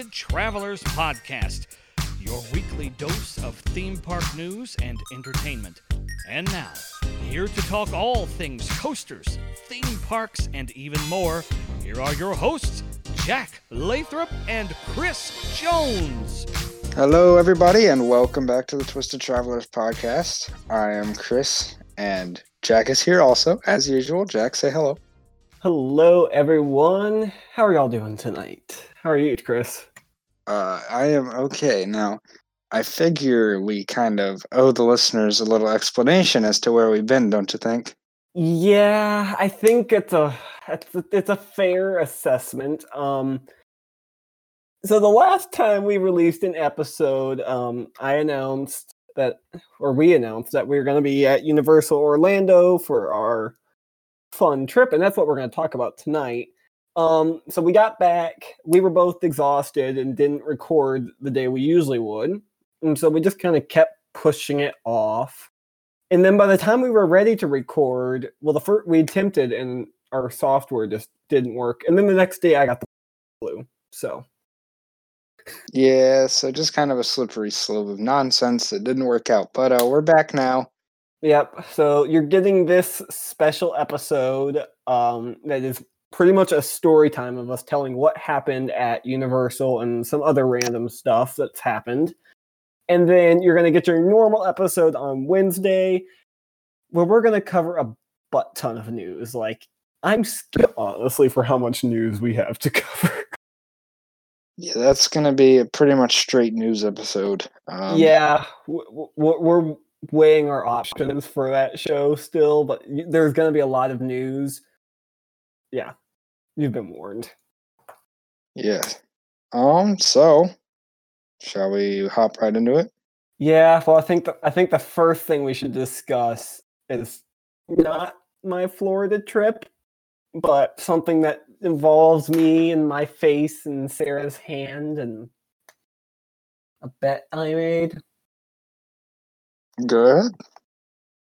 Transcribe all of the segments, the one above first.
Twisted Travelers Podcast, your weekly dose of theme park news and entertainment. And now, here to talk all things coasters, theme parks, and even more, here are your hosts, Jack Lathrop and Chris Jones. Hello, everybody, and welcome back to the Twisted Travelers podcast. I am Chris, and Jack is here also, as usual. Jack, say hello. Hello, everyone. How are y'all doing tonight? How are you, Chris? Uh, I am okay. Now, I figure we kind of owe the listeners a little explanation as to where we've been, don't you think? Yeah, I think it's a it's a, it's a fair assessment. Um, so the last time we released an episode, um, I announced that, or we announced that we were going to be at Universal Orlando for our fun trip, and that's what we're going to talk about tonight. Um, so we got back, we were both exhausted and didn't record the day we usually would, and so we just kind of kept pushing it off. And then by the time we were ready to record, well, the first we attempted and our software just didn't work. And then the next day I got the flu. So Yeah, so just kind of a slippery slope of nonsense that didn't work out. But uh, we're back now. Yep. So you're getting this special episode um, that is pretty much a story time of us telling what happened at Universal and some other random stuff that's happened. And then you're going to get your normal episode on Wednesday where we're going to cover a butt ton of news. Like, I'm scared, honestly, for how much news we have to cover. Yeah, that's going to be a pretty much straight news episode. Um, yeah, we're weighing our options for that show still, but there's going to be a lot of news. Yeah, you've been warned. Yes. Um, so shall we hop right into it? Yeah, well, I think the, I think the first thing we should discuss is not my Florida trip, but something that involves me and my face and Sarah's hand and a bet I made. Good.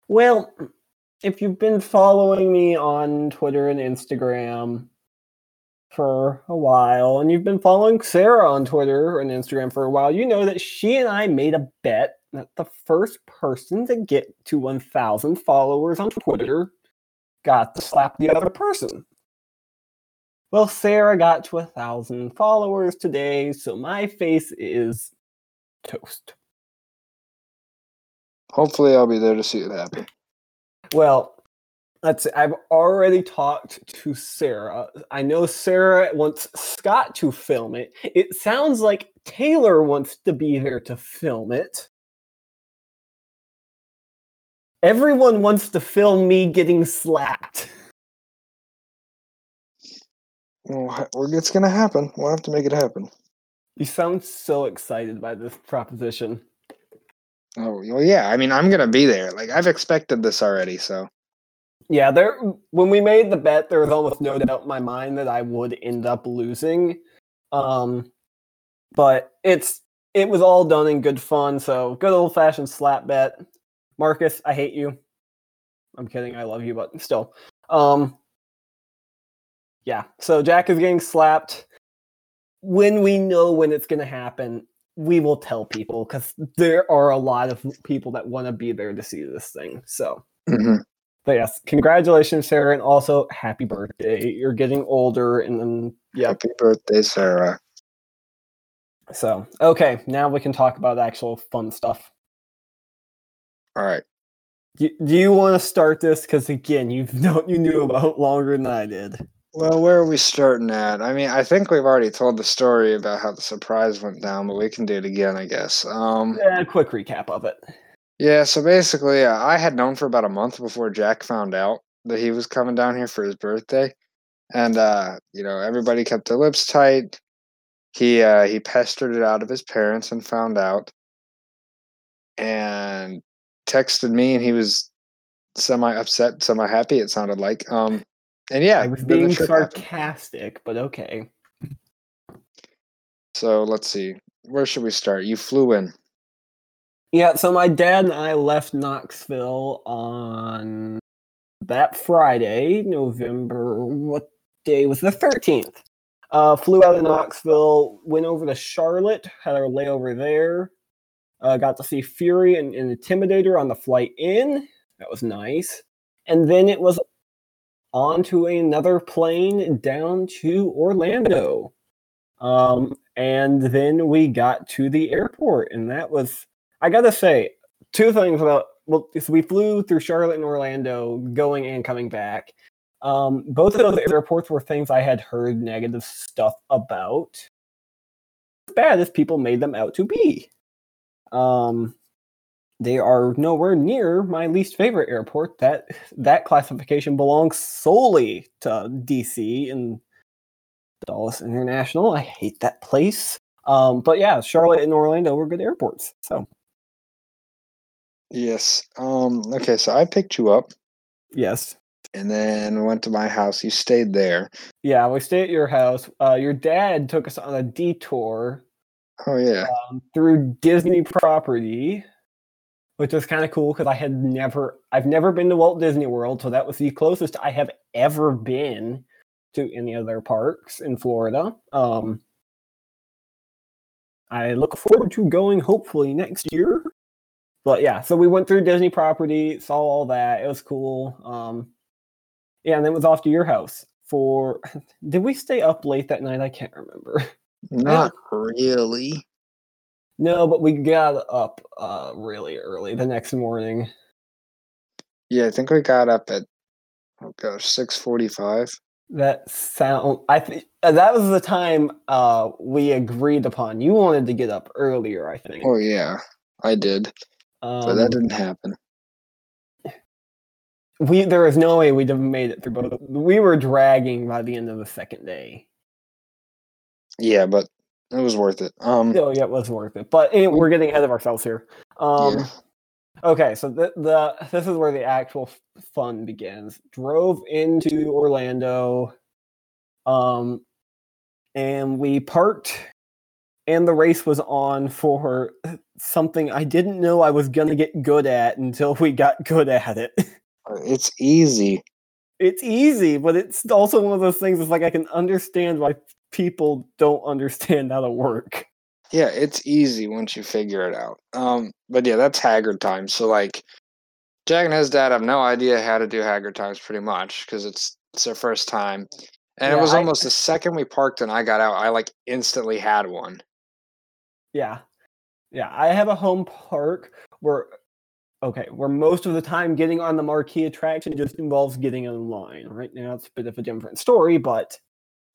Well, if you've been following me on Twitter and Instagram for a while, and you've been following Sarah on Twitter and Instagram for a while, you know that she and I made a bet that the first person to get to 1,000 followers on Twitter got to slap the other person. Well, Sarah got to a thousand followers today, so my face is toast. Hopefully, I'll be there to see it happen. Well, let's see. I've already talked to Sarah. I know Sarah wants Scott to film it. It sounds like Taylor wants to be there to film it. Everyone wants to film me getting slapped. Well, it's going to happen. We'll have to make it happen. You sound so excited by this proposition. Oh, well, yeah. I mean, I'm going to be there. Like, I've expected this already, so. Yeah, there when we made the bet, there was almost no doubt in my mind that I would end up losing. Um but it's it was all done in good fun, so good old fashioned slap bet. Marcus, I hate you. I'm kidding, I love you, but still. Um Yeah, so Jack is getting slapped. When we know when it's gonna happen, we will tell people because there are a lot of people that want to be there to see this thing. So Mhm. But yes, congratulations, Sarah, and also happy birthday. You're getting older, and then yeah. Happy birthday, Sarah. So okay, now we can talk about actual fun stuff. All right. Do, do you want to start this? Because again, you know you knew about longer than I did. Well, where are we starting at? I mean, I think we've already told the story about how the surprise went down, but we can do it again, I guess. Um, Yeah, a quick recap of it. Yeah, so basically, uh, I had known for about a month before Jack found out that he was coming down here for his birthday, and uh, you know, everybody kept their lips tight. He uh, he pestered it out of his parents and found out, and texted me, and he was semi upset, semi happy. It sounded like, um, and yeah, I was being trip happened. sarcastic, but okay. So let's see. Where should we start? You flew in. Yeah, so my dad and I left Knoxville on that Friday, November. What day was the thirteenth? Uh, flew out of Knoxville, went over to Charlotte, had our layover there. Uh, got to see Fury and, and Intimidator on the flight in. That was nice. And then it was on to another plane down to Orlando. Um, and then we got to the airport, and that was, I gotta say, two things about. Well, so we flew through Charlotte and Orlando, going and coming back. Um, both of those airports were things I had heard negative stuff about. As bad as people made them out to be. Um, they are nowhere near my least favorite airport. That that classification belongs solely to DC and Dallas International. I hate that place. Um, but yeah, Charlotte and Orlando were good airports. So Yes. Um. Okay. So I picked you up, yes, and then went to my house. You stayed there. yeah, we stayed at your house. Uh, your dad took us on a detour Oh yeah. um, through Disney property, which was kind of cool because I had never, I've never been to Walt Disney World, so that was the closest I have ever been to any of their parks in Florida. Um, I look forward to going hopefully next year. But yeah, so we went through Disney property, saw all that. It was cool. Um, yeah, and then it was off to your house for. Did we stay up late that night? I can't remember. Not really. No, but we got up uh really early the next morning. Yeah, I think we got up at oh gosh, six forty-five. That sound I think that was the time uh we agreed upon. You wanted to get up earlier, I think. Oh yeah, I did, but Um, that didn't happen. we there was no way we'd have made it through both. We were dragging by the end of the second day. Yeah, but it was worth it. Um. Oh yeah, it was worth it. But eh, we're getting ahead of ourselves here. Um yeah. Okay, so the, the this is where the actual fun begins. Drove into Orlando, um, and we parked, and the race was on for something I didn't know I was gonna get good at until we got good at it. It's easy. it's easy, but it's also one of those things. It's like I can understand why people don't understand how to work. Yeah, it's easy once you figure it out. Um, but yeah, that's Hagrid time. So like, Jack and his dad have no idea how to do Hagrid times pretty much because it's it's their first time. And Yeah, it was I- almost the second we parked and I got out, I like instantly had one. Yeah. Yeah. I have a home park where okay, where most of the time getting on the marquee attraction just involves getting in line. Right now it's a bit of a different story, but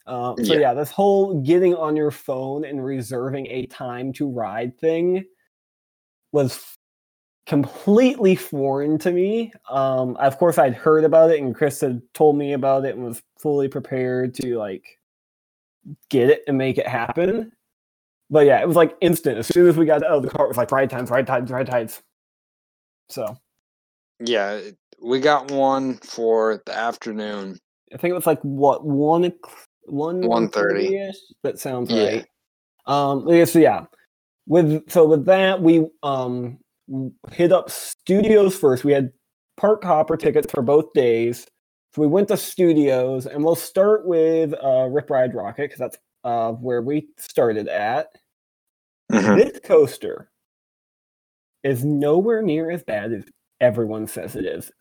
um, so Yeah. yeah, this whole getting on your phone and reserving a time to ride thing was f- completely foreign to me. Um, of course, I'd heard about it, and Chris had told me about it, and was fully prepared to like get it and make it happen. But yeah, it was like instant. As soon as we got out of the car, it was like ride times, ride times, ride times. So Yeah, we got one for the afternoon. I think it was like what one o'c- one 1:30. That sounds Yeah. right. Um. yeah, So yeah, with so with that we um hit up studios first. We had park hopper tickets for both days. So we went to studios, and we'll start with uh, Rip Ride Rockit because that's uh, where we started at. Mhm. This coaster is nowhere near as bad as everyone says it is.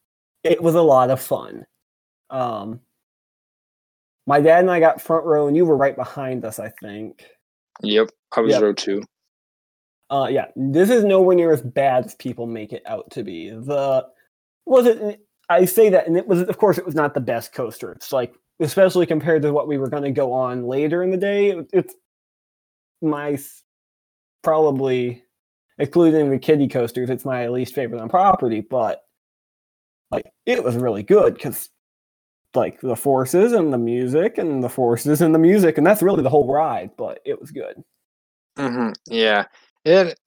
It was a lot of fun. Um, my dad and I got front row, and you were right behind us, I think. Yep, I was Yep. row two. Uh, yeah, this is nowhere near as bad as people make it out to be. The was it? I say that, and it was, of course, it was not the best coaster. It's like, especially compared to what we were going to go on later in the day. it- It's my probably, excluding the kiddie coasters, it's my least favorite on property. But like, it was really good because like the forces and the music and the forces and the music, and that's really the whole ride. But it was good. hmm Yeah, it.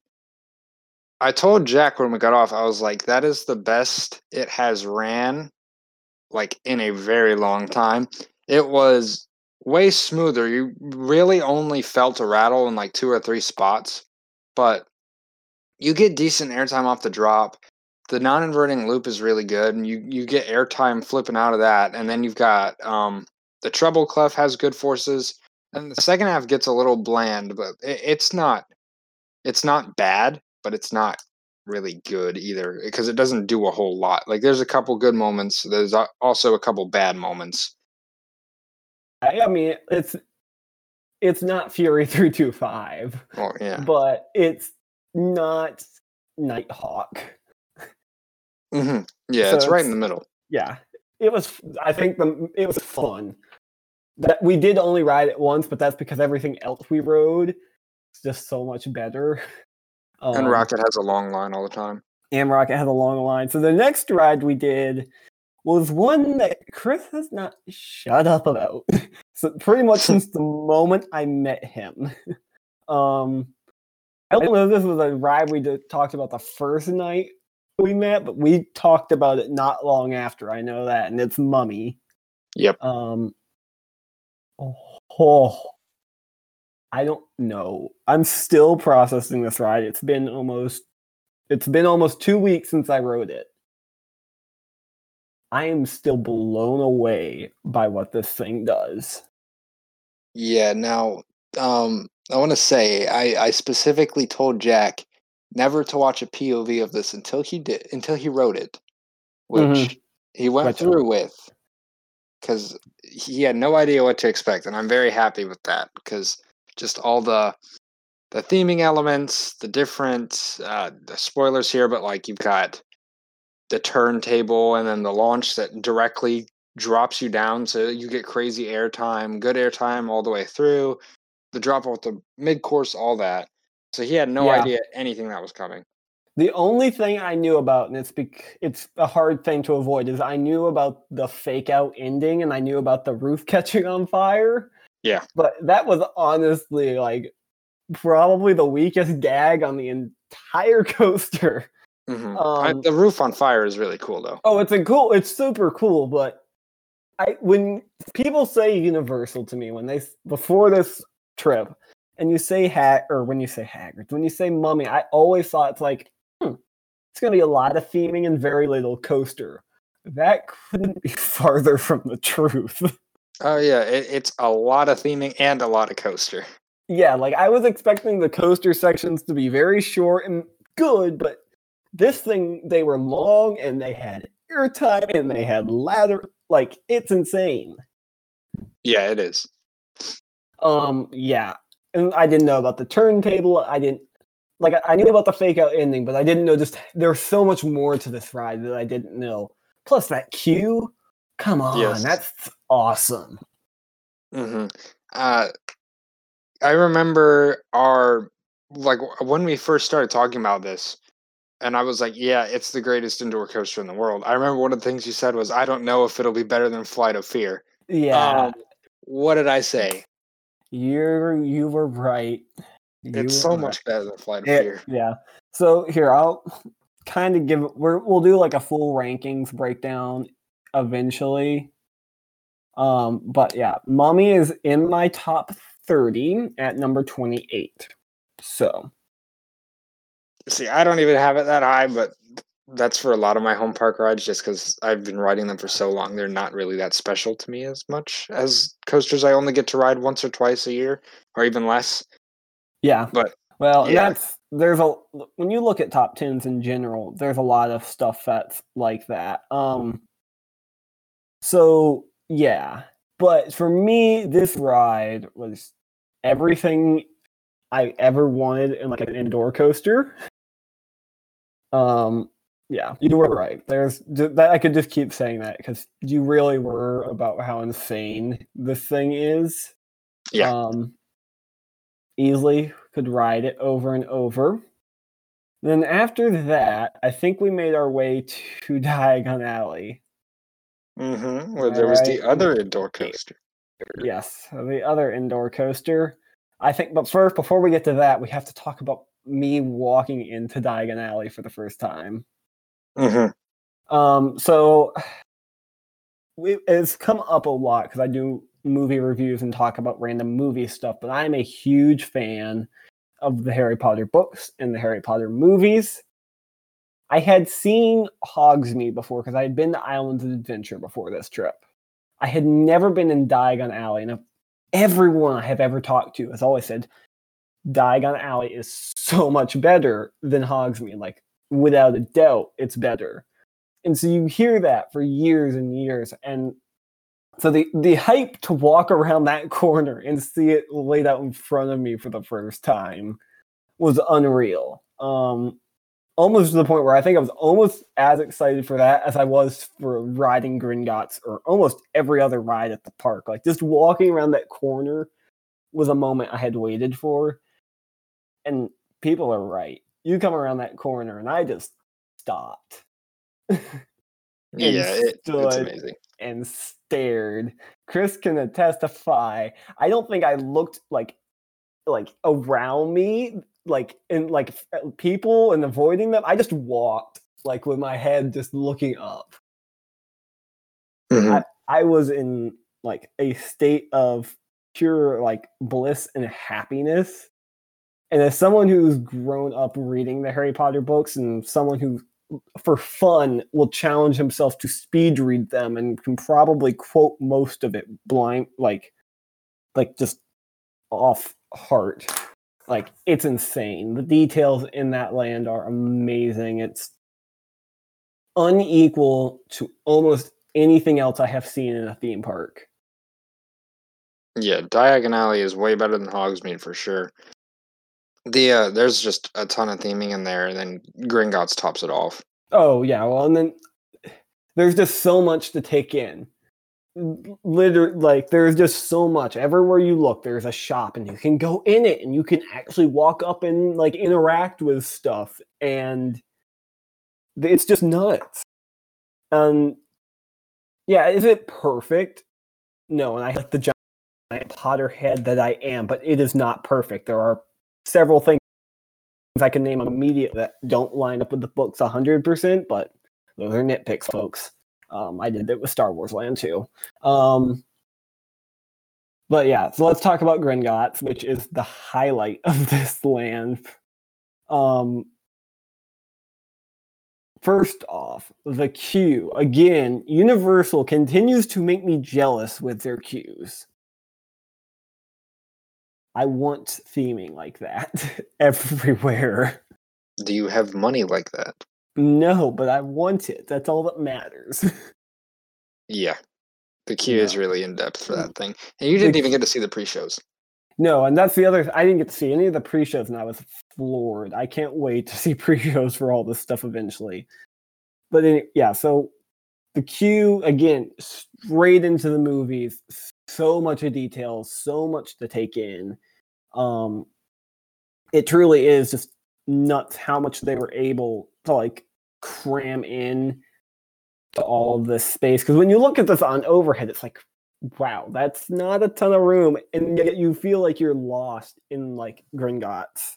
I told Jack when we got off, I was like, "That is the best it has ran, like in a very long time." It was way smoother. You really only felt a rattle in like two or three spots, but you get decent airtime off the drop. The non-inverting loop is really good, and you you get airtime flipping out of that, and then you've got um, the treble clef has good forces. and the second half gets a little bland, but it, it's not it's not bad, but it's not really good either because it doesn't do a whole lot. Like there's a couple good moments, there's also a couple bad moments. I, mean, it's it's not Fury three two five, Oh yeah. but it's not Nighthawk. hmm Yeah, So it's right in the middle. Yeah, it was. I think the it was fun. That we did only ride it once, but that's because everything else we rode is just so much better. and Um, Rockit has a long line all the time. and Rockit has a long line. So the next ride we did was one that Chris has not shut up about. so pretty much since the moment I met him. Um I don't know if this was a ride we did, talked about the first night we met, but we talked about it not long after. I know that, and it's Mummy. Yep. Um oh, I don't know. I'm still processing this ride. It's been almost it's been almost two weeks since I rode it. I am still blown away by what this thing does. Yeah, now um I want to say I I specifically told Jack never to watch a POV of this until he did until he wrote it, which Mhm. he went through with cuz he had no idea what to expect and I'm very happy with that cuz just all the the theming elements, the different uh the spoilers here but like you've got the turntable and then the launch that directly drops you down so you get crazy airtime, good airtime all the way through, the drop off the mid course, all that. So he had no Yeah. idea anything that was coming. The only thing I knew about, and it's bec- it's a hard thing to avoid, is I knew about the fake out ending and I knew about the roof catching on fire. Yeah. But that was honestly like probably the weakest gag on the entire coaster. Mhm. I- Um, the roof on fire is really cool though. Oh, it's a cool. It's super cool, but I when people say Universal to me when they before this trip, and you say hat or when you say Hagrid, when you say Mummy, I always thought it's like hmm, it's gonna be a lot of theming and very little coaster. That couldn't be farther from the truth. Oh yeah, it, it's a lot of theming and a lot of coaster. yeah, like I was expecting the coaster sections to be very short and good, but this thing they were long and they had airtime and they had lather. Like it's insane. Yeah, it is. Um, yeah, and I didn't know about the turntable. I didn't like. I- knew about the fake out ending, but I didn't know just there's so much more to this ride that I didn't know. Plus that queue, come on, Yes. that's awesome. hmm Uh, I remember our like when we first started talking about this, and I was like, "Yeah, it's the greatest indoor coaster in the world." I remember one of the things you said was, "I don't know if it'll be better than Flight of Fear." Yeah, Um, what did I say? you're you were right. You It's so right. much better than Flight of It- Fear. yeah. So here I'll kind of give we're we'll do like a full rankings breakdown eventually. Um, but yeah, Mummy is in my top 30 at number 28. So See, I don't even have it that high, but that's for a lot of my home park rides just because I've been riding them for so long. They're not really that special to me as much as coasters I only get to ride once or twice a year or even less. yeah. But, well, yeah. that's there's a when you look at top 10s in general, there's a lot of stuff that's like that. Um so yeah, but for me this ride was everything I ever wanted in like an indoor coaster. Um yeah, you were right. There's that I could just keep saying that because you really were about how insane this thing is. Yeah. Um easily could ride it over and over. Then after that, I think we made our way to Diagon Alley. Mm hmm well, there was the other indoor coaster. Yes, the other indoor coaster. I think, but first, before we get to that, we have to talk about me walking into Diagon Alley for the first time. hmm Um, so it's come up a lot because I do movie reviews and talk about random movie stuff, but I'm a huge fan of the Harry Potter books and the Harry Potter movies. I had seen Hogsmeade before because I had been to Islands of Adventure before this trip. I had never been in Diagon Alley, and everyone I have ever talked to has always said Diagon Alley is so much better than Hogsmeade. Like without a doubt, it's better. And so you hear that for years and years, and so the the hype to walk around that corner and see it laid out in front of me for the first time was unreal. Um, almost to the point where I think I was almost as excited for that as I was for riding Gringotts or almost every other ride at the park. Like just walking around that corner was a moment I had waited for. And people are right. You come around that corner and I just stopped. yeah, it, it's amazing. And stared. Chris can testify. I don't think I looked like like around me like in like uh, people and avoiding them. I just walked like with my head just looking up. Mm-hmm. I, I was in like a state of pure like bliss and happiness. And as someone who's grown up reading the Harry Potter books and someone who for fun will challenge himself to speed read them and can probably quote most of it blind like like just off heart like it's insane. The details in that land are amazing. It's unequal to almost anything else I have seen in a theme park. Yeah, Diagon Alley is way better than Hogsmeade for sure. The uh, there's just a ton of theming in there, and then Gringotts tops it off. Oh yeah, well, and then there's just so much to take in. Literally like there's just so much. Everywhere you look there's a shop and you can go in it and you can actually walk up and like interact with stuff and it's just nuts. Um yeah is it perfect? No and i like the giant potterhead that i am but it is not perfect. There are several things i can name immediately that don't line up with the books 100% but those are nitpicks folks um, I did it with Star Wars Land too. Um, but yeah, so let's talk about Gringotts, which is the highlight of this land. Um, first off, the queue. Again, Universal continues to make me jealous with their queues. I want theming like that everywhere. Do you have money like that? No, but I want it. That's all that matters. yeah. The queue yeah. is really in depth for that mm. thing. And you didn't even get to see the pre shows. No, and that's the other. I didn't get to see any of the pre shows, and I was floored. I can't wait to see pre shows for all this stuff eventually. But yeah, so the queue again, straight into the movies. So much of details, so much to take in. Um, it truly is just nuts how much they were able to like cram in to all of this space. Because when you look at this on overhead, it's like, wow, that's not a ton of room, and yet you feel like you're lost in like Gringotts,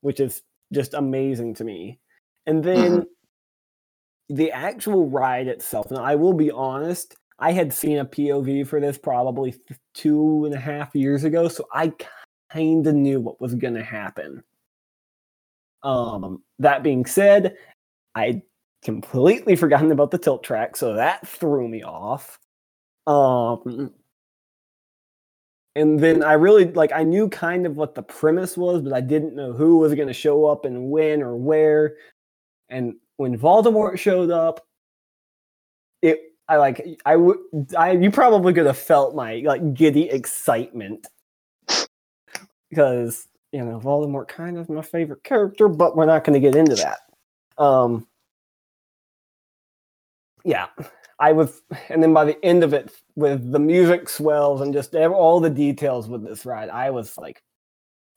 which is just amazing to me. And then mm-hmm. The actual ride itself. Now, I will be honest. I had seen a POV for this probably two and a half years ago, so I kind of knew what was going to happen. Um, that being said, I completely forgotten about the tilt track, so that threw me off. Um, and then I really like I knew kind of what the premise was, but I didn't know who was going to show up and when or where. And when Voldemort showed up, it I like I would I you probably could have felt my like giddy excitement because you know, Voldemort kind of my favorite character, but we're not going to get into that. Um, yeah, I was, and then by the end of it, with the music swells and just all the details with this ride, I was like,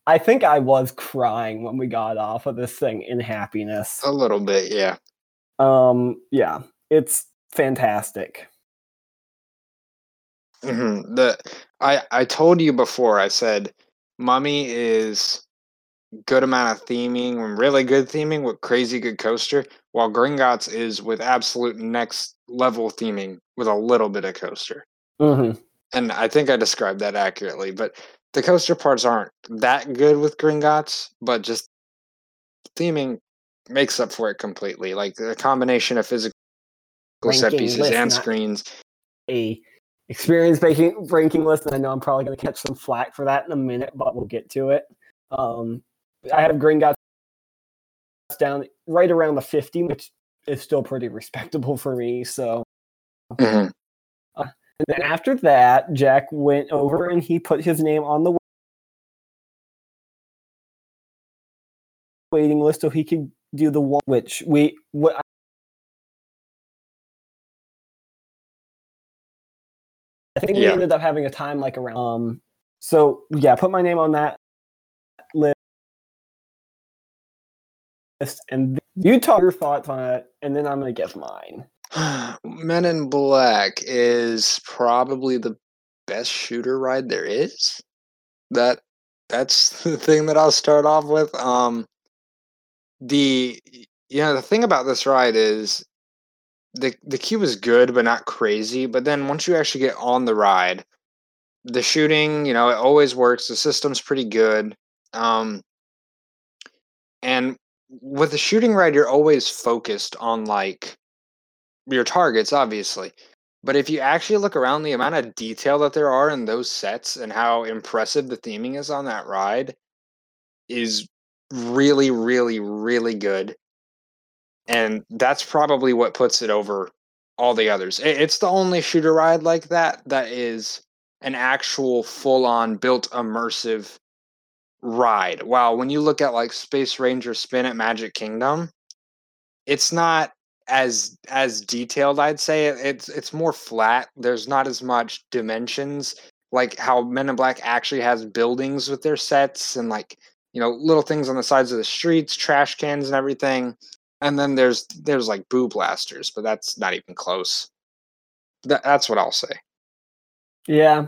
I think I was crying when we got off of this thing in happiness. A little bit, yeah. Um, yeah, it's fantastic. Mm-hmm. The I I told you before. I said Mummy is good amount of theming and really good theming with crazy good coaster, while Gringotts is with absolute next level theming with a little bit of coaster. Mm-hmm. And I think I described that accurately. But the coaster parts aren't that good with Gringotts, but just theming makes up for it completely. Like the combination of physical set pieces and screens. A experience ranking ranking list, and I know I'm probably going to catch some flack for that in a minute, but we'll get to it. Um, I have Gringotts down right around the 50, which is still pretty respectable for me. So, Mhm. And then after that, Jack went over and he put his name on the waiting list so he could do the one which we what I think we ended up having a time like around um so yeah, put my name on that list and you talk your thoughts on it and then I'm gonna give mine. Men in Black is probably the best shooter ride there is. That that's the thing that I'll start off with. Um the you know the thing about this ride is the the queue is good but not crazy, but then once you actually get on the ride, the shooting, you know, it always works. The system's pretty good. Um and with the shooting ride, you're always focused on like your targets, obviously. But if you actually look around the amount of detail that there are in those sets and how impressive the theming is on that ride is really, really, really good. And that's probably what puts it over all the others. It's the only shooter ride like that that is an actual full on built immersive ride. While when you look at like Space Ranger Spin at Magic Kingdom, it's not as as detailed i'd say it's it's more flat there's not as much dimensions like how men in black actually has buildings with their sets and like you know little things on the sides of the streets trash cans and everything and then there's there's like boo blasters but that's not even close Tha- that's what i'll say Yeah.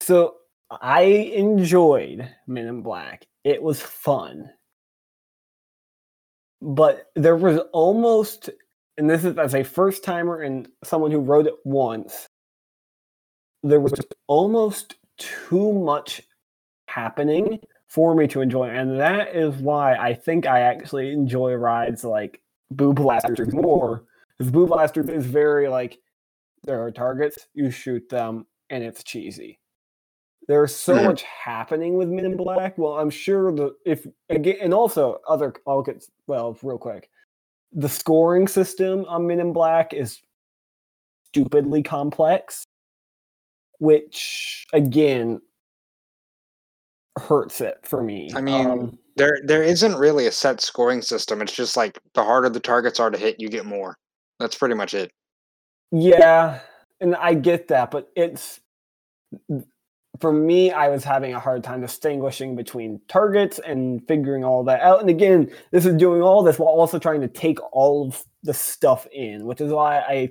So I enjoyed Men in Black. It was fun. But there was almost, and this is as a first timer and someone who wrote it once, there was almost too much happening for me to enjoy. And that is why I think I actually enjoy rides like Boo Blasters more. Because Boo Blasters is very like, there are targets, you shoot them, and it's cheesy. There's so Mhm. much happening with Men in Black. Well, I'm sure the if again, and also other. I'll get well real quick. The scoring system on Men in Black is stupidly complex, which again hurts it for me. I mean, Um, there there isn't really a set scoring system. It's just like the harder the targets are to hit you get more. That's pretty much it. Yeah, and I get that, but it's for me, I was having a hard time distinguishing between targets and figuring all that out. And again, this is doing all this while also trying to take all of the stuff in, which is why I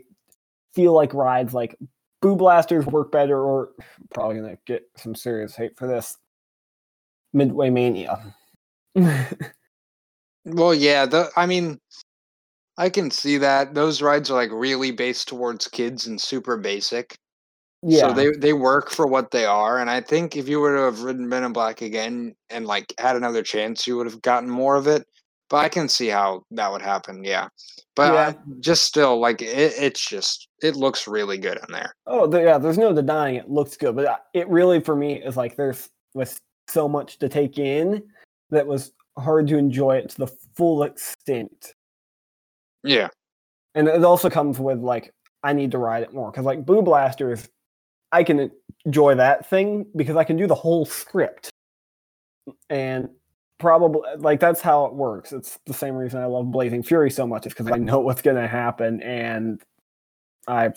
feel like rides like Boo Blasters work better, or probably gonna get some serious hate for this. Midway Mania. Well, yeah, the I mean, I can see that those rides are like really based towards kids and super basic. Yeah, So they they work for what they are, and I think if you were to have ridden Men in Black again and like had another chance, you would have gotten more of it. But I can see how that would happen. Yeah, but Yeah. I, just still, like it, it's just it looks really good in there. Oh, the, yeah. There's no denying it looks good, but uh, it really for me is like there's was so much to take in that was hard to enjoy it to the full extent. Yeah, And it also comes with like I need to ride it more because like Boo Blasters, I can enjoy that thing because I can do the whole script, and probably like that's how it works. It's the same reason I love Blazing Fury so much is because I know what's gonna happen and I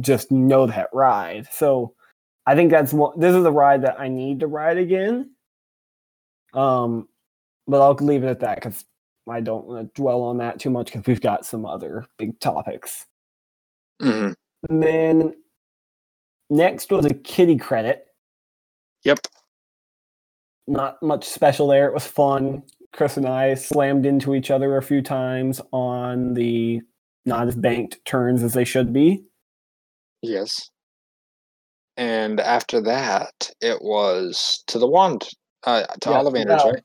just know that ride. So I think that's one. This is a ride that I need to ride again. Um, but I'll leave it at that because I don't want to dwell on that too much because we've got some other big topics. hmm And then next was a kiddie credit. yep. Not much special there. It was fun. Chris and I slammed into each other a few times on the not as banked turns as they should be. Yes. And after that, it was to the wand, uh, to Yeah, Ollivanders, right?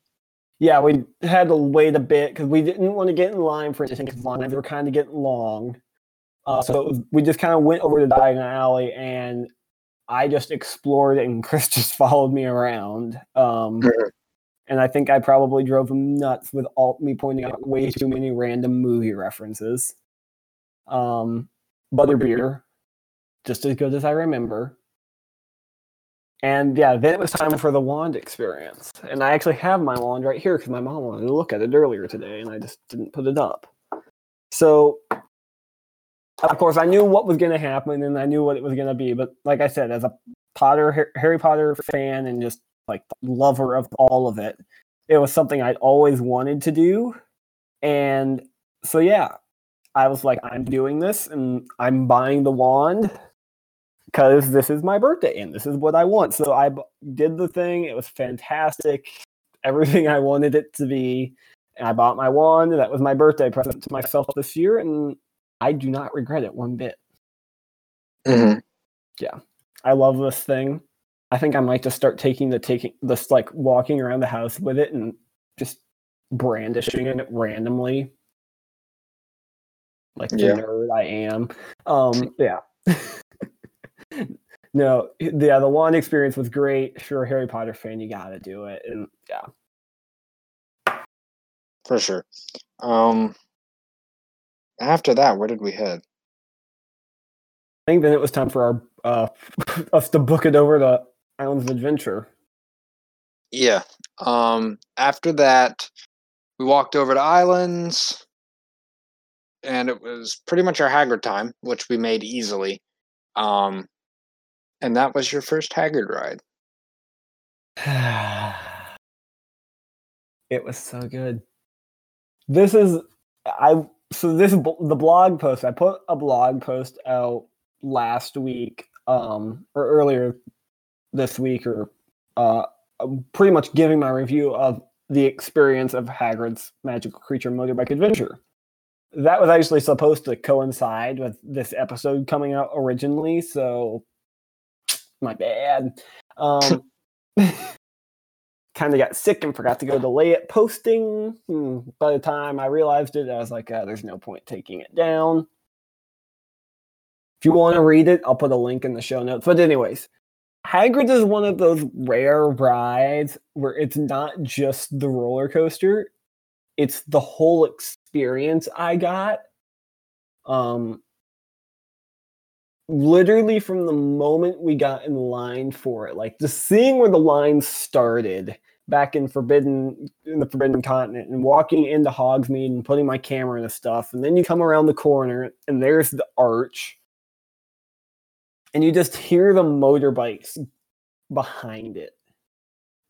Yeah, we had to wait a bit because we didn't want to get in line for anything because lines were kind of getting long. Uh, so was, we just kind of went over to Diagon Alley and I just explored and Chris just followed me around. Um, and I think I probably drove him nuts with all me pointing out way too many random movie references. Um, Butterbeer, just as good as I remember. And yeah, then it was time for the wand experience. And I actually have my wand right here because my mom wanted to look at it earlier today and I just didn't put it up. So, of course, I knew what was going to happen and I knew what it was going to be. But like I said, as a Potter, Harry Potter fan and just like lover of all of it, it was something I'd always wanted to do. And so, yeah, I was like, I'm doing this and I'm buying the wand because this is my birthday and this is what I want. So I b- did the thing. It was fantastic. Everything I wanted it to be. And I bought my wand. That was my birthday present to myself this year. And I do not regret it one bit. Mhm. I love this thing. I think I might just start taking the taking this like walking around the house with it and just brandishing it randomly. Like the nerd I am. Um yeah. no, yeah, the wand experience was great. If you're a Harry Potter fan, you gotta do it. And yeah. For sure. Um, after that, where did we head? I think then it was time for our uh us to book it over to Islands of Adventure. Yeah. Um, after that, we walked over to Islands, and it was pretty much our Hagrid time, which we made easily. Um, and that was your first Hagrid ride. it was so good. This is I so this the blog post I put a blog post out last week um or earlier this week or uh pretty much giving my review of the experience of Hagrid's magical creature motorbike adventure. That was actually supposed to coincide with this episode coming out originally, so my bad. Um kind of got sick and forgot to go delay it posting. Hmm, By the time I realized it, I was like, uh, there's no point taking it down. If you want to read it, I'll put a link in the show notes. But, anyways, Hagrid is one of those rare rides where it's not just the roller coaster, it's the whole experience I got. Um, literally from the moment we got in line for it, like just seeing where the line started back in Forbidden in the Forbidden Continent and walking into Hogsmeade and putting my camera and stuff, and then you come around the corner and there's the arch, and you just hear the motorbikes behind it.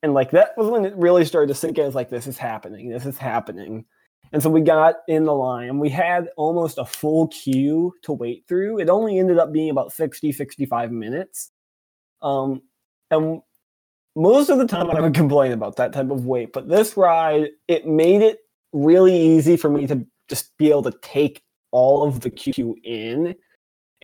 And like that was when it really started to sink in. It's like this is happening, this is happening. And so we got in the line we had almost a full queue to wait through. It only ended up being about 60, 65 minutes. Um, and most of the time I would complain about that type of wait, but this ride, it made it really easy for me to just be able to take all of the queue in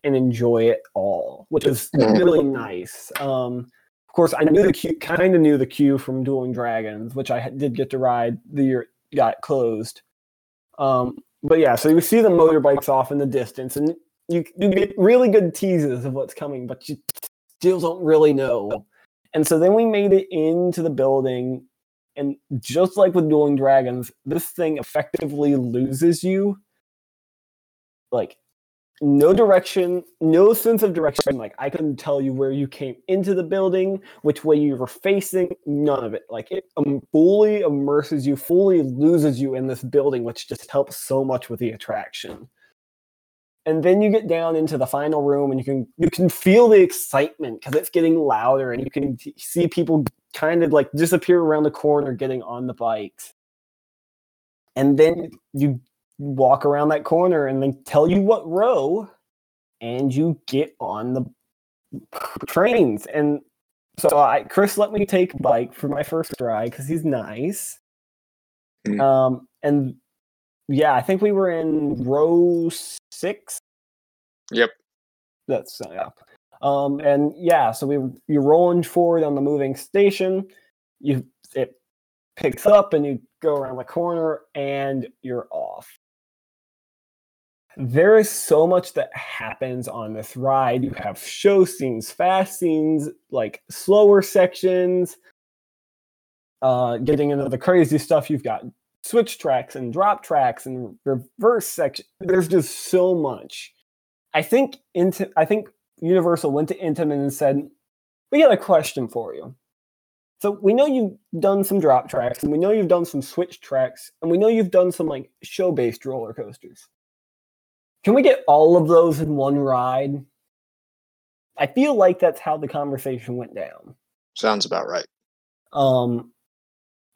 and enjoy it all, which is really nice. Um, of course, I knew the queue, kind of knew the queue from Dueling Dragons, which I did get to ride the year it got closed. Um, but yeah, so you see the motorbikes off in the distance, and you you get really good teases of what's coming, but you still don't really know. And so then we made it into the building, and just like with Dueling Dragons, this thing effectively loses you. Like no direction, no sense of direction. Like I couldn't tell you where you came into the building, which way you were facing, none of it. Like it um, fully immerses you, fully loses you in this building, which just helps so much with the attraction. And then you get down into the final room, and you can you can feel the excitement because it's getting louder, and you can t- see people kind of like disappear around the corner, getting on the bikes. And then you walk around that corner and they tell you what row and you get on the trains and so I Chris let me take bike for my first ride because he's nice. Mm. Um and yeah, I think we were in row six. Yep. That's uh, yeah. Um and yeah, so we you're rolling forward on the moving station. You it picks up and you go around the corner and you're off. there is so much that happens on this ride. You have show scenes, fast scenes, like slower sections. Uh, getting into the crazy stuff, you've got switch tracks and drop tracks and reverse section. There's just so much. I think into I think Universal went to Intamin and said, "We got a question for you. So we know you've done some drop tracks, and we know you've done some switch tracks, and we know you've done some like show-based roller coasters. Can we get all of those in one ride?" I feel like that's how the conversation went down. Sounds about right. Um,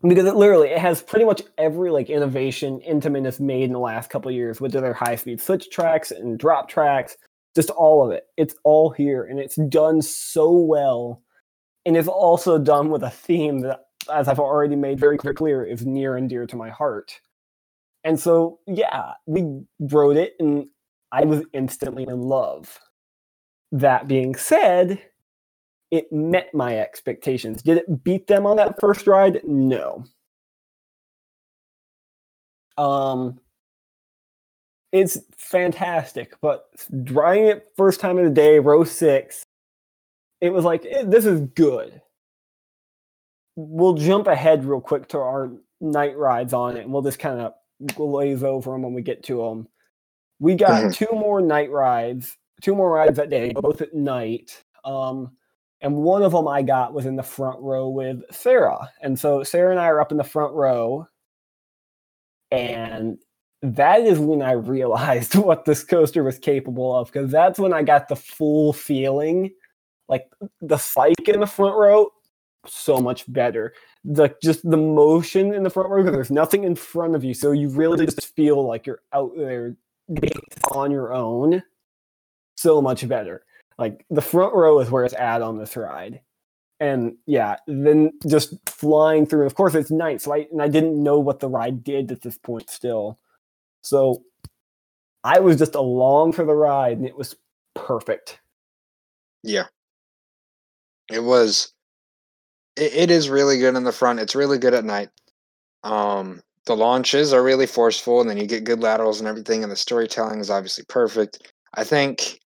because it literally it has pretty much every like innovation Intamin has made in the last couple years with their high speed switch tracks and drop tracks, just all of it. It's all here and it's done so well. And it's also done with a theme that, as I've already made very clear, is near and dear to my heart. And so, yeah, we rode it and I was instantly in love. That being said, it met my expectations. Did it beat them on that first ride? No. Um, it's fantastic, but riding it first time of the day, row six, it was like eh, this is good. We'll jump ahead real quick to our night rides on it, and we'll just kind of glaze over them when we get to them. We got two more night rides, two more rides that day, both at night. Um, and one of them I got was in the front row with Sarah. And so Sarah and I are up in the front row. And that is when I realized what this coaster was capable of because that's when I got the full feeling. Like the spike in the front row, so much better. The just the motion in the front row because there's nothing in front of you, so you really just feel like you're out there on your own. So much better. Like the front row is where it's at on this ride. And yeah, then just flying through. Of course, it's night, so I and I didn't know what the ride did at this point still. So I was just along for the ride, and it was perfect. Yeah, it was. It, it is really good in the front. It's really good at night. Um, the launches are really forceful, and then you get good laterals and everything, and the storytelling is obviously perfect. I think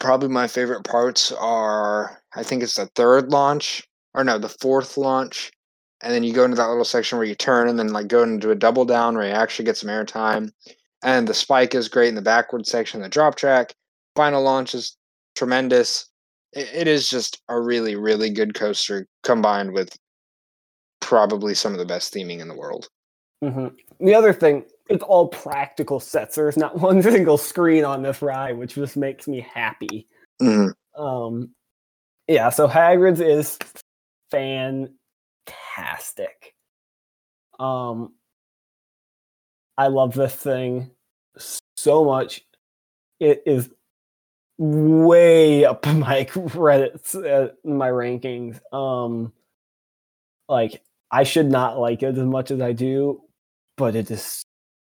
probably my favorite parts are I think it's the third launch or no, the fourth launch. And then you go into that little section where you turn and then like go into a double down where you actually get some airtime. And the spike is great in the backward section, the drop track. Final launch is tremendous. It, it is just a really, really good coaster combined with probably some of the best theming in the world. Mm-hmm. The other thing, it's all practical sets. There's not one single screen on this ride, which just makes me happy. Mm-hmm. Um, yeah. So Hagrid's is fantastic. Um, I love this thing so much. It is way up my credits, uh, my rankings. Um, like I should not like it as much as I do, but it is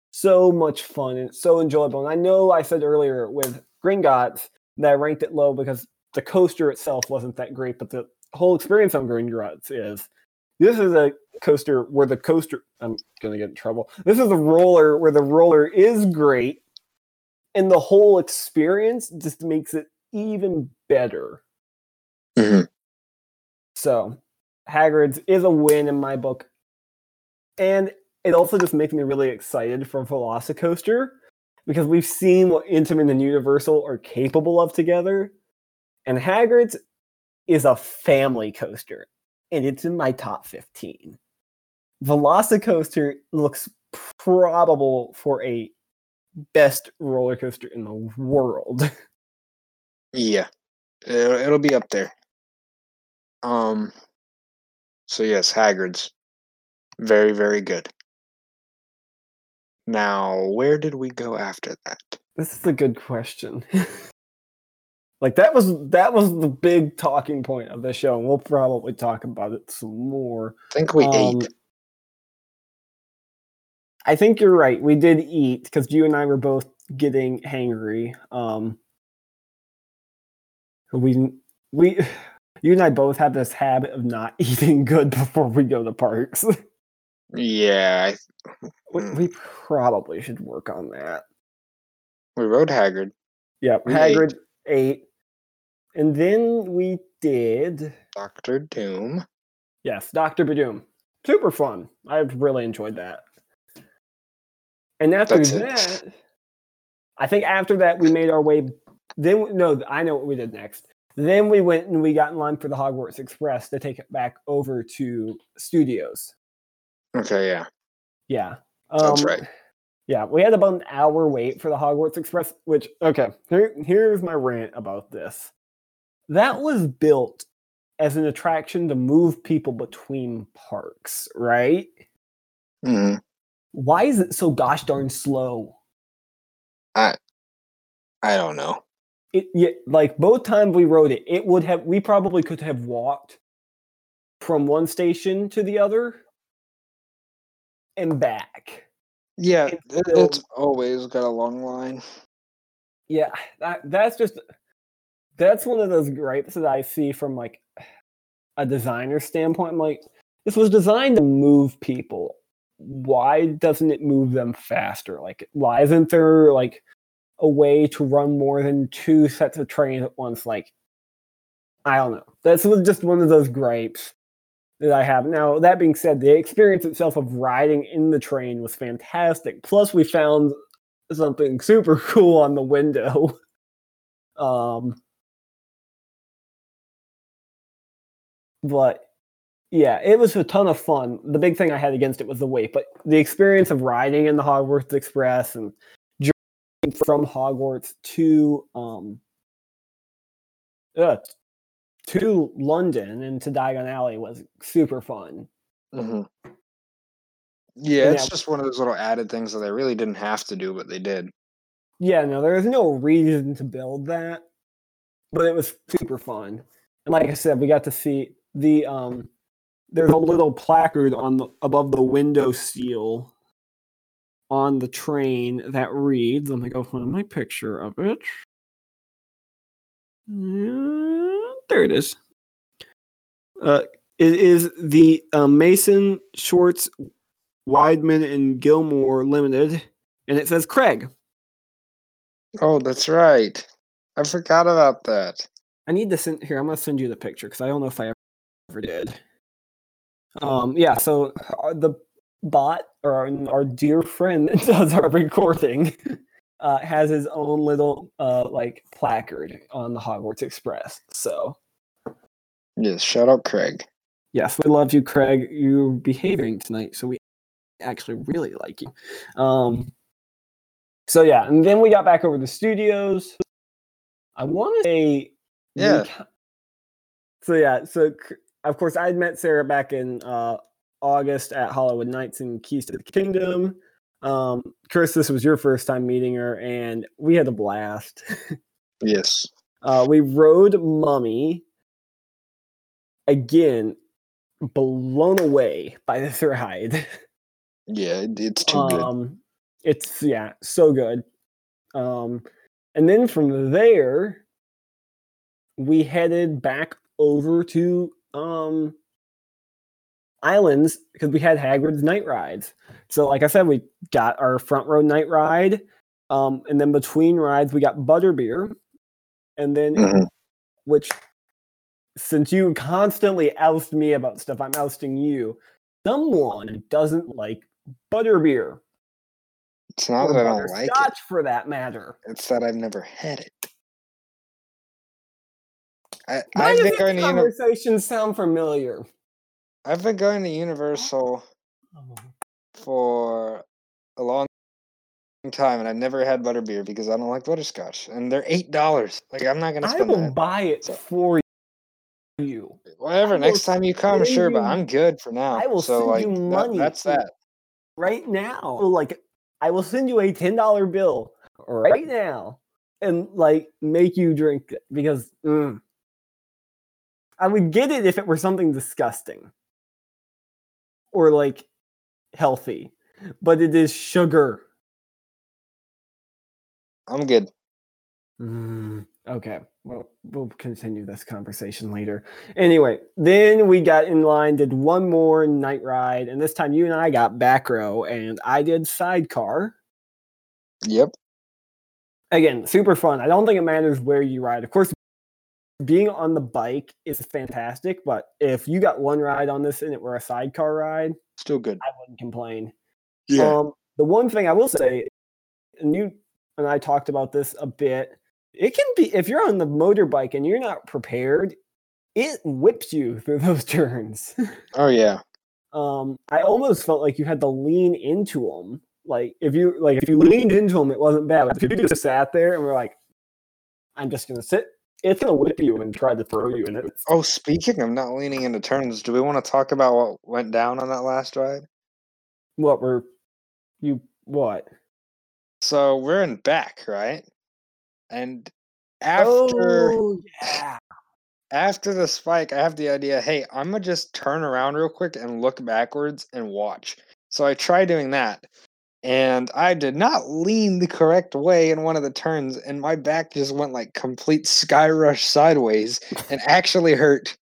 so much fun and so enjoyable. And I know I said earlier with Gringotts that I ranked it low because the coaster itself wasn't that great, but the whole experience on Gringotts is. This is a coaster where the coaster I'm gonna get in trouble. This is a roller where the roller is great, and the whole experience just makes it even better. Mm-hmm. So Hagrid's is a win in my book. And it also just makes me really excited for Velocicoaster because we've seen what Intamin and Universal are capable of together. And Hagrid's is a family coaster, and it's in my top 15. Velocicoaster looks probable for a best roller coaster in the world. Yeah, it'll, it'll be up there. Um. So yes, Hagrid's very very good. Now, where did we go after that? This is a good question. like that was that was the big talking point of the show, and we'll probably talk about it some more. I think we Um, ate. I think you're right. We did eat because you and I were both getting hangry. Um, we we you and I both have this habit of not eating good before we go to parks. Yeah, I, we, Mm. we probably should work on that. We rode Hagrid. Yep, We Hagrid ate. And then we did Doctor Doom. yes, Doctor Badoom. Super fun. I've really enjoyed that. And after That's it. that, I think after that we made our way. Then no, I know what we did next. Then we went and we got in line for the Hogwarts Express to take it back over to studios. Okay, yeah, Yeah, that's Um, right. Yeah, we had about an hour wait for the Hogwarts Express, which okay, here, here's my rant about this. That was built as an attraction to move people between parks, right? hmm Why is it so gosh darn slow? I don't know. It yeah, like both times we rode it, it would have we probably could have walked from one station to the other and back. Yeah, still- it's always got a long line. Yeah, that that's just that's one of those gripes that I see from like a designer standpoint. I'm like, this was designed to move people. Why doesn't it move them faster? Like, why isn't there like a way to run more than two sets of trains at once? Like, I don't know. That's just one of those gripes that I have. Now, that being said, the experience itself of riding in the train was fantastic. Plus, we found something super cool on the window. Um, but yeah, it was a ton of fun. The big thing I had against it was the wait, but the experience of riding in the Hogwarts Express and journeying from Hogwarts to um uh, to London and to Diagon Alley was super fun. hmm Yeah, it's Yeah. just one of those little added things that they really didn't have to do, but they did. Yeah, no, there was no reason to build that, but it was super fun. And like I said, we got to see the um there's a little placard on the above the window seal on the train that reads, let me go find my picture of it. Uh, there it is. Uh, it is the uh, Mason Schwartz Weidman and Gilmore Limited, and it says Craig. Oh, that's right. I forgot about that. I need to send here. I'm gonna send you the picture because I don't know if I ever did. Um, yeah. So uh, the bot or our, our dear friend that does our recording uh, has his own little uh, like placard on the Hogwarts Express. So Yes, shout out Craig. yes, we love you, Craig. You're behaving tonight, so we actually really like you. Um, so yeah, and then we got back over to the studios. I want to say Yeah. So yeah, so of course I had met Sarah back in uh, August at Hollywood Nights and Keys to the Kingdom. Um, Chris, this was your first time meeting her, and we had a blast. Yes. Uh, we rode Mummy again, blown away by this ride. Yeah, it's too good. um, it's yeah, so good. Um, and then from there, we headed back over to um islands because we had Hagrid's night rides. So, like I said, we got our front row night ride, um, and then between rides we got butterbeer, and then Mhm. which since you constantly oust me about stuff, I'm ousting you. Someone doesn't like butterbeer. It's not or that I don't like it. for that matter. It's that I've never had it. I, Why I've does been this going to uni- conversation sound familiar? I've been going to Universal for a long time, and I've never had butterbeer because I don't like butterscotch, and they're eight dollars. Like I'm not gonna I will that. buy it So- for you. Whatever. I Next time you come, sure, but I'm good for now. I will so send like you that- money that's that. right now. Like, I will send you a ten dollar bill right now and like make you drink it because mm, I would get it if it were something disgusting or like healthy, but it is sugar. I'm good. Mm, okay, well, we'll continue this conversation later. Anyway, then we got in line, did one more night ride, and this time you and I got back row, and I did sidecar. Yep. again, super fun. I don't think it matters where you ride. Of course, being on the bike is fantastic, but if you got one ride on this and it were a sidecar ride, Still good. I wouldn't complain. Um, the one thing I will say, and you and I talked about this a bit, it can be if you're on the motorbike and you're not prepared, it whips you through those turns. oh yeah. um, I almost felt like you had to lean into them. Like if you like if you leaned into them, it wasn't bad. But if you just sat there and were like, "I'm just gonna sit," it's gonna whip you and try to throw you in it. Oh, speaking of not leaning into turns, do we want to talk about what went down on that last ride? What were you? What? So we're in back, right? And after oh yeah. after the spike, I have the idea, hey, I'm gonna just turn around real quick and look backwards and watch. So I try doing that. And I did not lean the correct way in one of the turns, and my back just went like complete sky rush sideways and actually hurt.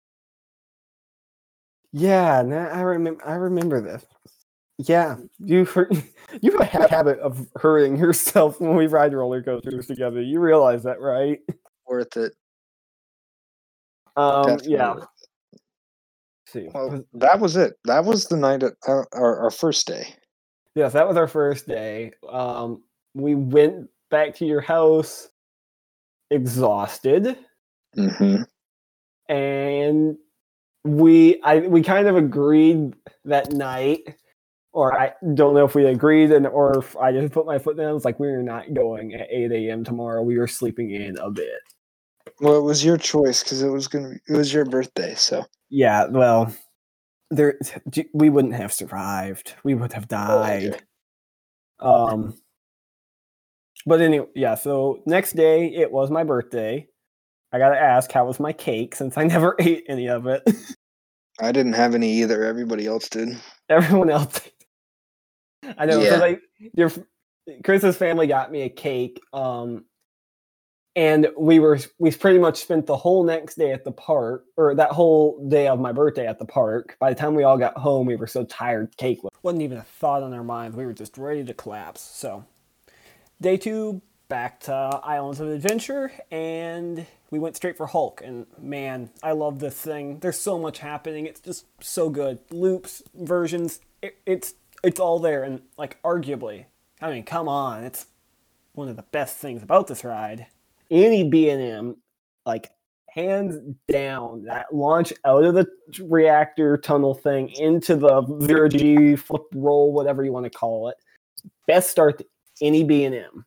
Yeah, now I remember. I remember this. Yeah, you you have a habit of hurting yourself when we ride roller coasters together. You realize that, right? Worth it. Um, Definitely yeah. it. See, Well, that was it. That was the night at our, our, our first day. Yes, that was our first day. Um, we went back to your house exhausted, Mm-hmm. and we I we kind of agreed that night, or I don't know if we agreed and or if I just put my foot down. It's like we are not going at eight a.m. tomorrow. We were sleeping in a bit. Well, it was your choice because it was gonna. Be, it was your birthday, so Yeah, well, there we wouldn't have survived. We would have Oh, died. Um but anyway, yeah, so next day it was my birthday. I got to ask how was my cake since I never ate any of it. I didn't have any either. Everybody else did. Everyone else did. I know Yeah. like your Chris's family got me a cake um and we were we pretty much spent the whole next day at the park or that whole day of my birthday at the park. By the time we all got home we were so tired cake wasn't even a thought on our minds. We were just ready to collapse. So day two back to islands of adventure and we went straight for hulk. And man i love this thing. There's so much happening. It's just so good. Loops versions it, it's it's all there. And like arguably i mean come on it's one of the best things about this ride any b&m like hands down that launch out of the reactor tunnel thing into the zero g flip roll whatever you want to call it best start to any b&m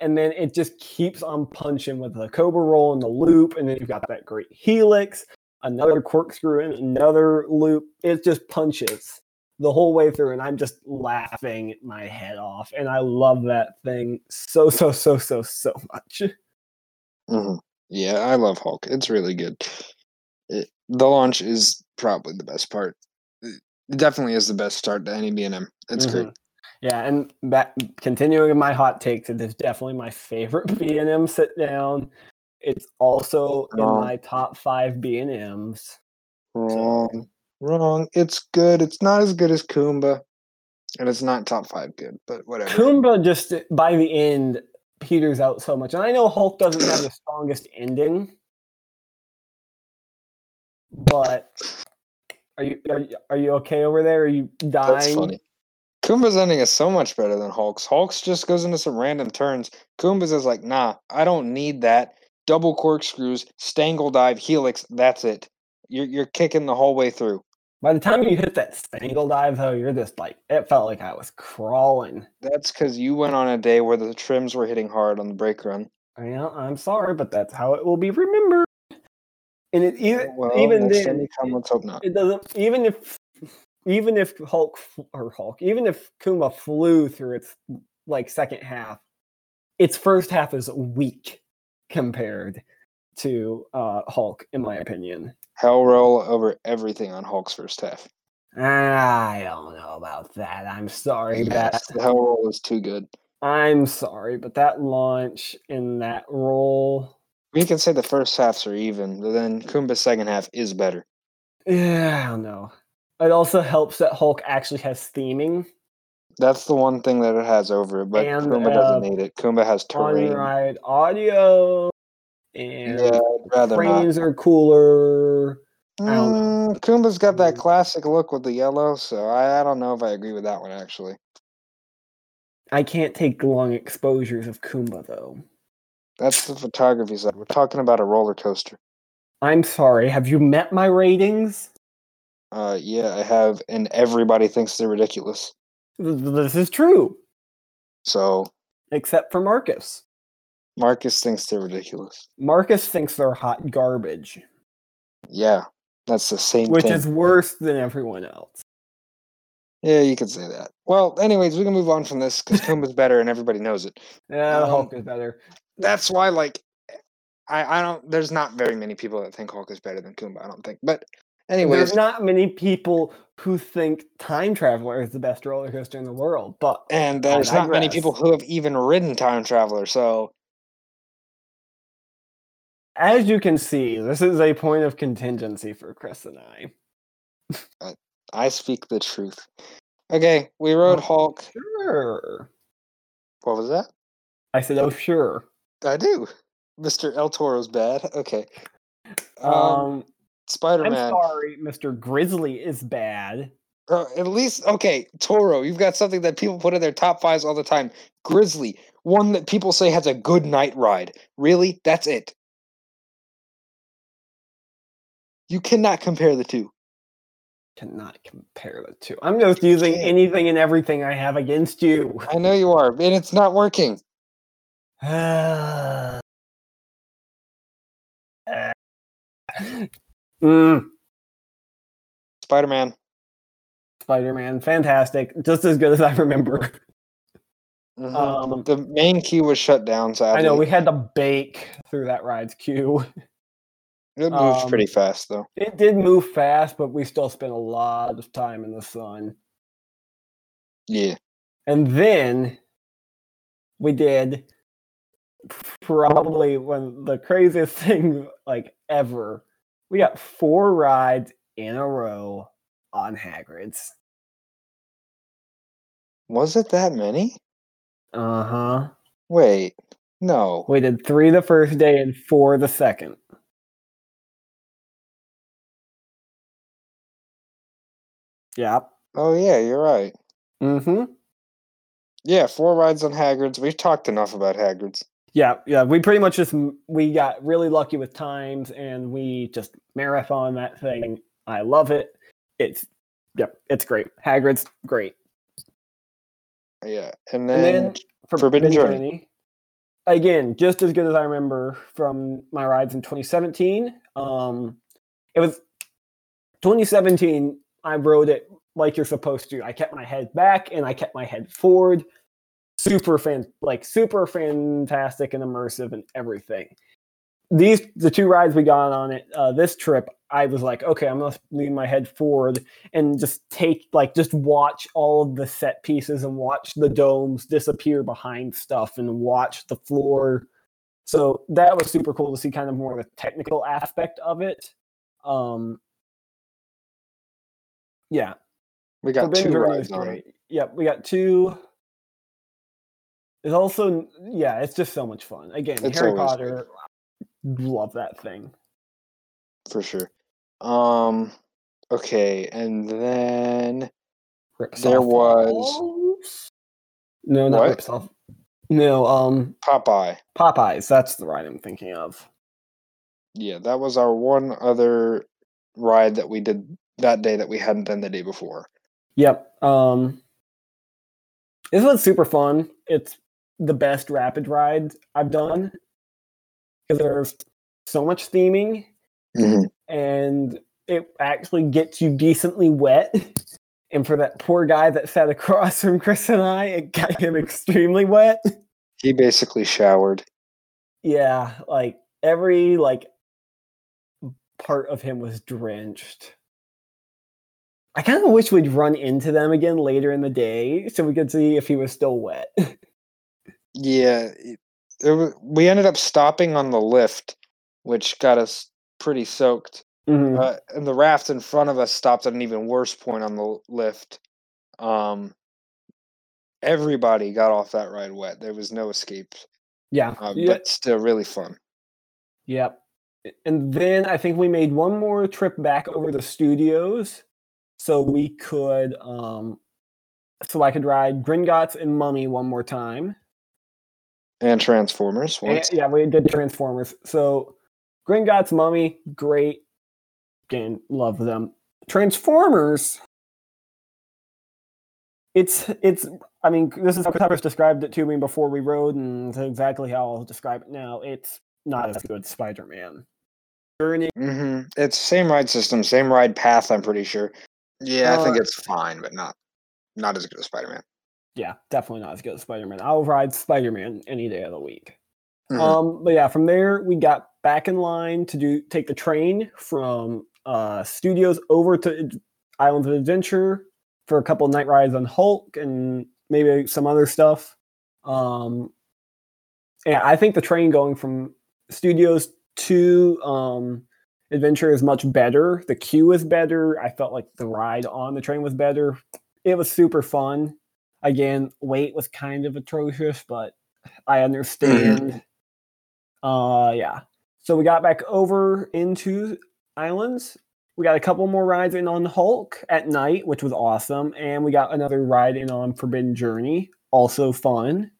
and then it just keeps on punching with the cobra roll and the loop and then you've got that great helix another corkscrew and another loop. It just punches the whole way through and i'm just laughing my head off and i love that thing so so so so so much hmm Yeah, I love Hulk. It's really good. It, the launch is probably the best part. It definitely is the best start to any B&M. It's great. Mhm. Yeah, and back, continuing my hot takes, it is definitely my favorite B and M sit down. It's also in my top five B and M's. Wrong. It's good. It's not as good as Kumba. And it's not top five good, but whatever. Kumba just by the end peters out so much, and I know Hulk doesn't have the strongest ending, but are you are, you- are you okay over there? Are you dying? That's funny. Kumba's ending is so much better than Hulk's. Hulk's just goes into some random turns. Kumba's is like, nah, I don't need that. Double corkscrews, stangle dive, helix, that's it. You're you're kicking the whole way through. By the time you hit that stangle dive, though, you're just like it felt like I was crawling. That's because you went on a day where the trims were hitting hard on the brake run. Yeah, I'm sorry, but that's how it will be remembered. And it even Well, even then, come, let's hope not. it doesn't. Even if even if Hulk or Hulk, even if Kumba flew through its like second half, its first half is weak compared to uh Hulk, in my opinion. Hell roll over everything on Hulk's first half. I don't know about that. I'm sorry, Yes, but the hell roll is too good. I'm sorry, but that launch in that roll. We can say the first halves are even, but then Kumba's second half is better. Yeah, I don't know. It also helps that Hulk actually has theming. That's the one thing that it has over it, but And, Kumba uh, doesn't need it. Kumba has On terrain. ride audio and Yeah, I'd not. are cooler. I don't Mm, Kumba's got that Mm. classic look with the yellow, so I, I don't know if I agree with that one actually. I can't take long exposures of Kumba though. That's the photography side. We're talking about a roller coaster. I'm sorry. Have you met my ratings? Uh, yeah, I have, and everybody thinks they're ridiculous. This is true, So except for Marcus. Marcus thinks they're ridiculous. Marcus thinks they're hot garbage, Yeah, that's the same which thing. is worse than everyone else. Yeah, you could say that. Well, anyways, we can move on from this because Kumba's better and everybody knows it. Yeah, Um, Hulk is better. That's why, like, I, I don't. There's not very many people that think Hulk is better than Kumba. I don't think. But anyways, There's not many people who think Time Traveler is the best roller coaster in the world, but and there's not many people who have even ridden Time Traveler. So as you can see, this is a point of contingency for Chris and I. I speak the truth. Okay, we rode Oh. Hulk. Sure. What was that? I said, oh, sure. I do. Mr. El Toro's bad. Okay. Um, Um, Spider I'm sorry, Mr. Grizzly is bad. Uh, at least, okay, Toro, you've got something that people put in their top fives all the time. Grizzly, one that people say has a good night ride. Really? That's it. You cannot compare the two. Cannot compare the two. I'm just using anything and everything I have against you. I know you are, and it's not working. mm, Spider Man. Spider-Man, fantastic, just as good as I remember. Mhm. Um, the main queue was shut down, sadly. I know we had to bake through that ride's queue. It moves um, pretty fast, though. It did move fast, but we still spent a lot of time in the sun. Yeah. And then we did probably one the craziest thing like ever. We got four rides in a row on Hagrid's. Was it that many? Uh huh. Wait. No. We did three the first day and four the second. Yep. Oh, yeah, you're right. Mm-hmm. Yeah, four rides on Hagrid's. We've talked enough about Hagrid's. Yeah, yeah. We pretty much just we got really lucky with times, and we just marathon that thing. I love it. It's yep, it's great. Hagrid's great. Yeah. And And then, then Forbidden Journey. Again, just as good as I remember from my rides in 2017. Um, it was 2017. I rode it like you're supposed to. I kept my head back and I kept my head forward. Super fan, like super fantastic and immersive and everything. These the two rides we got on it uh, this trip. I was like, okay, I'm gonna lean my head forward and just take like just watch all of the set pieces and watch the domes disappear behind stuff and watch the floor. So that was super cool to see kind of more of the technical aspect of it. Um yeah, we got Forbidden two rides on it. great. Yep, we got two. It's also yeah, it's just so much fun. Again, It's Harry always Potter, love that thing. for sure. Um. Okay, and then Rips There off was- walls? no, not What? rips off. No, um, Popeye. Popeyes. That's the ride I'm thinking of. Yeah, that was our one other ride that we did that day that we hadn't done the day before. Yep. Um, this was super fun. It's the best rapid ride I've done because there's so much theming and it actually gets you decently wet. And for that poor guy that sat across from Chris and I, it got him extremely wet. He basically showered. Yeah, like every like part of him was drenched. I kind of wish we'd run into them again later in the day so we could see if he was still wet. Yeah, we ended up stopping on the lift, which got us pretty soaked. Mhm. Uh, and the raft in front of us stopped at an even worse point on the lift. Um, everybody got off that ride wet. There was no escape, Yeah. uh, yeah. but still really fun. Yep. And then I think we made one more trip back over the studios so we could um so I could ride Gringotts and Mummy one more time. And Transformers And- yeah, we did Transformers. So Gringotts, Mummy, great. Again, love them. Transformers. It's it's I mean, this is how Chris described it to me before we rode, and exactly how I'll describe it now. It's not as good as Spider-Man. Journey hmm It's same ride system, same ride path. I'm pretty sure. Yeah, I think Uh, it's fine, but not not as good as Spider Man. yeah, definitely not as good as Spider Man. I'll ride Spider Man any day of the week. Mhm. Um, but yeah, from there we got back in line to do take the train from uh studios over to Islands of Adventure for a couple night rides on Hulk and maybe some other stuff. Um, yeah, I think the train going from studios to um adventure is much better. The queue is better. I felt like the ride on the train was better. It was super fun. Again, wait was kind of atrocious, but I understand. Uh yeah. So we got back over into islands. We got a couple more rides in on Hulk at night, which was awesome, and we got another ride in on Forbidden Journey, also fun.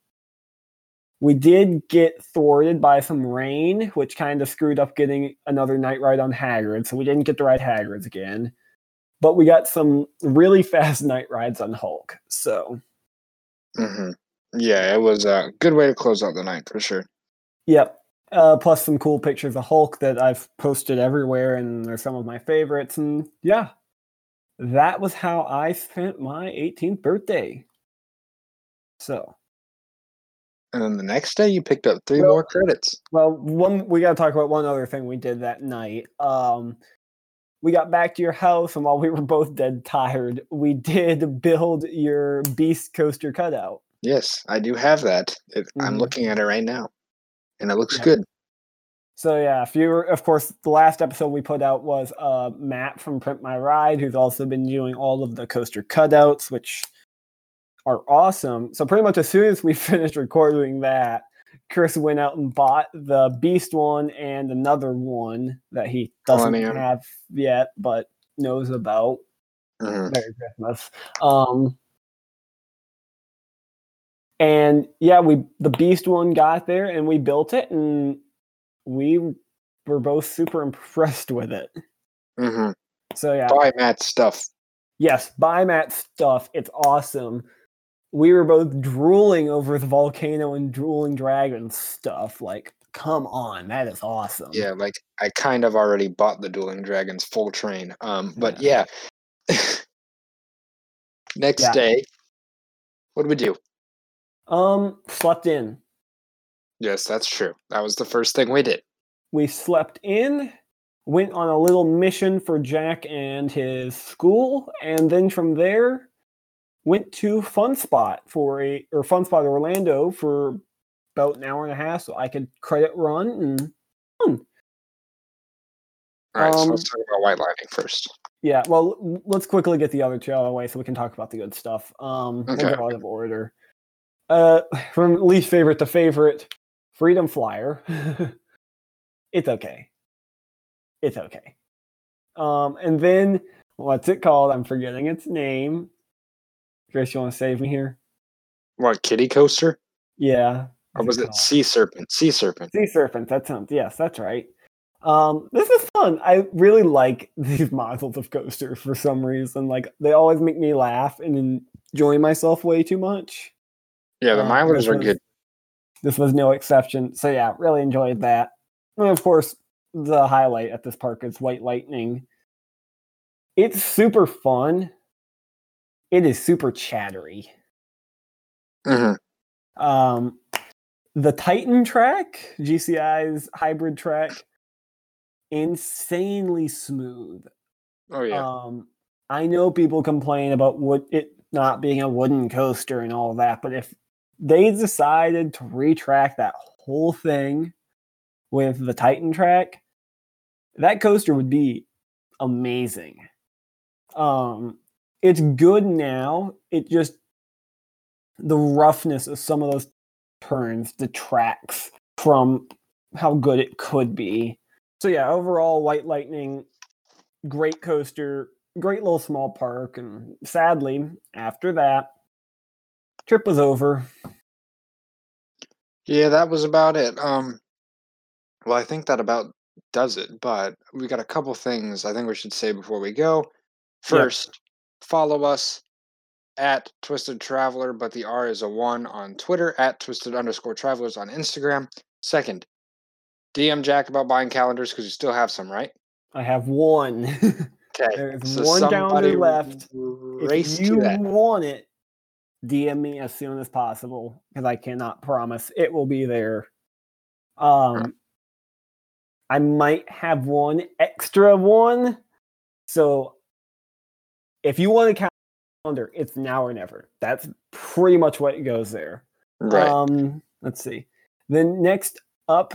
We did get thwarted by some rain, which kind of screwed up getting another night ride on Hagrid, so we didn't get to ride Hagrid's again. But we got some really fast night rides on Hulk. So, hmm Yeah, it was a good way to close out the night for sure. yep. Uh, plus some cool pictures of Hulk that I've posted everywhere, and they're some of my favorites. And yeah, that was how I spent my 18th birthday. So, And then the next day, you picked up three Well- more credits. Well, one we got to talk about one other thing we did that night. Um, we got back to your house, and while we were both dead tired, we did build your beast coaster cutout. Yes, I do have that. It, I'm Mhm. looking at it right now, and it looks Yeah. good. So yeah, if you were, of course, the last episode we put out was uh, Matt from Print My Ride, who's also been doing all of the coaster cutouts, which are awesome. So pretty much as soon as we finished recording that, Chris went out and bought the Beast one and another one that he doesn't Millennium. have yet, but knows about. Mhm. Merry Christmas. Um, and yeah, we the Beast one got there and we built it, and we were both super impressed with it. Mhm. So yeah, Buy Matt's stuff. yes, buy Matt stuff. It's awesome. We were both drooling over the volcano and Dueling Dragon stuff. Like, come on, that is awesome. Yeah, like I kind of already bought the Dueling Dragons full train. Um, but yeah. Next Yeah. day, what did we do? Um, slept in. Yes, that's true. That was the first thing we did. we slept in, went on a little mission for Jack and his school, and then from there went to Fun Spot for a or Fun Spot Orlando for about an hour and a half, so I could credit run and All right, so Um, let's talk about White Lightning first. yeah. Well, let's quickly get the other two out of the way so we can talk about the good stuff. Um, Okay. out of order. Uh, from least favorite to favorite, Freedom Flyer. it's okay. It's okay. Um, and then what's it called? I'm forgetting its name. Chris, you want to save me here? What Kiddie Coaster? Yeah. Or was it called? Sea Serpent? Sea Serpent. Sea serpent. That sounds yes, that's right. Um, this is fun. I really like these models of coasters for some reason. Like they always make me laugh and enjoy myself way too much. Yeah, the Uh, milers are good. This was no exception. So yeah, really enjoyed that. And of course, the highlight at this park is White Lightning. It's super fun. It is super chattery. hmm Um, the Titan track, GCI's hybrid track, insanely smooth. Oh yeah. Um, I know people complain about wood it not being a wooden coaster and all that, but if they decided to retrack that whole thing with the Titan track, that coaster would be amazing. Um, it's good now. It just the roughness of some of those turns detracts from how good it could be. So yeah, overall, White Lightning, great coaster, great little small park, and sadly, after that, trip was over. Yeah, that was about it. Um, well, I think that about does it. But we got a couple things I think we should say before we go. First, follow us at Twisted Traveler, but the R is a one on Twitter at Twisted underscore Travelers on Instagram. Second, DM Jack about buying calendars because you still have some, right? I have one. Okay. There's so one somebody calendar left. Race if you to that. want it, DM me as soon as possible because I cannot promise it will be there. Um, I might have one extra one. So if you want a calendar, it's now or never. That's pretty much what goes there. Right. Um, let's see. Then next up,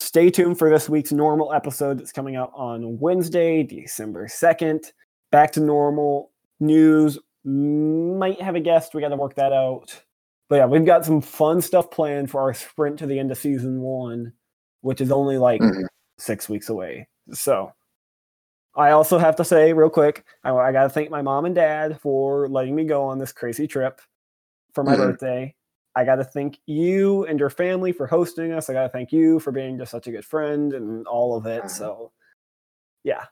stay tuned for this week's normal episode that's coming out on Wednesday, December 2nd. Back to normal news. Might have a guest. We got to work that out. But yeah, we've got some fun stuff planned for our sprint to the end of season one, which is only like Mhm. six weeks away. So I also have to say, real quick, I, I got to thank my mom and dad for letting me go on this crazy trip for my Mhm. birthday. I got to thank you and your family for hosting us. I got to thank you for being just such a good friend and all of it. Uh-huh. So, yeah.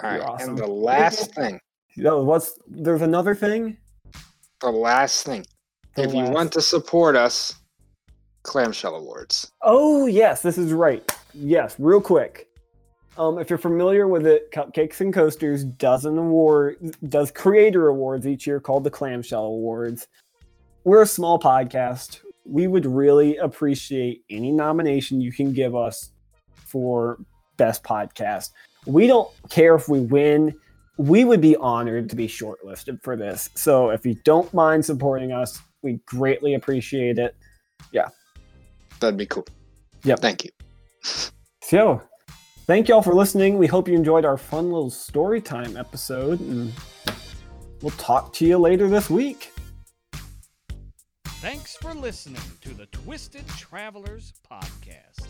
All right. awesome. And the last thing, You know, what's there's another thing. the last thing. The if you want to support us, Clamshell Awards. Oh yes, this is right. Yes, real quick. Um, if you're familiar with it, Cupcakes and Coasters does an award, does creator awards each year called the Clamshell Awards. We're a small podcast. We would really appreciate any nomination you can give us for best podcast. We don't care if we win. We would be honored to be shortlisted for this. So if you don't mind supporting us, we greatly appreciate it. Yeah. That'd be cool. Yep. Thank you. So, thank y'all for listening. We hope you enjoyed our fun little story time episode, and we'll talk to you later this week. Thanks for listening to the Twisted Travelers Podcast.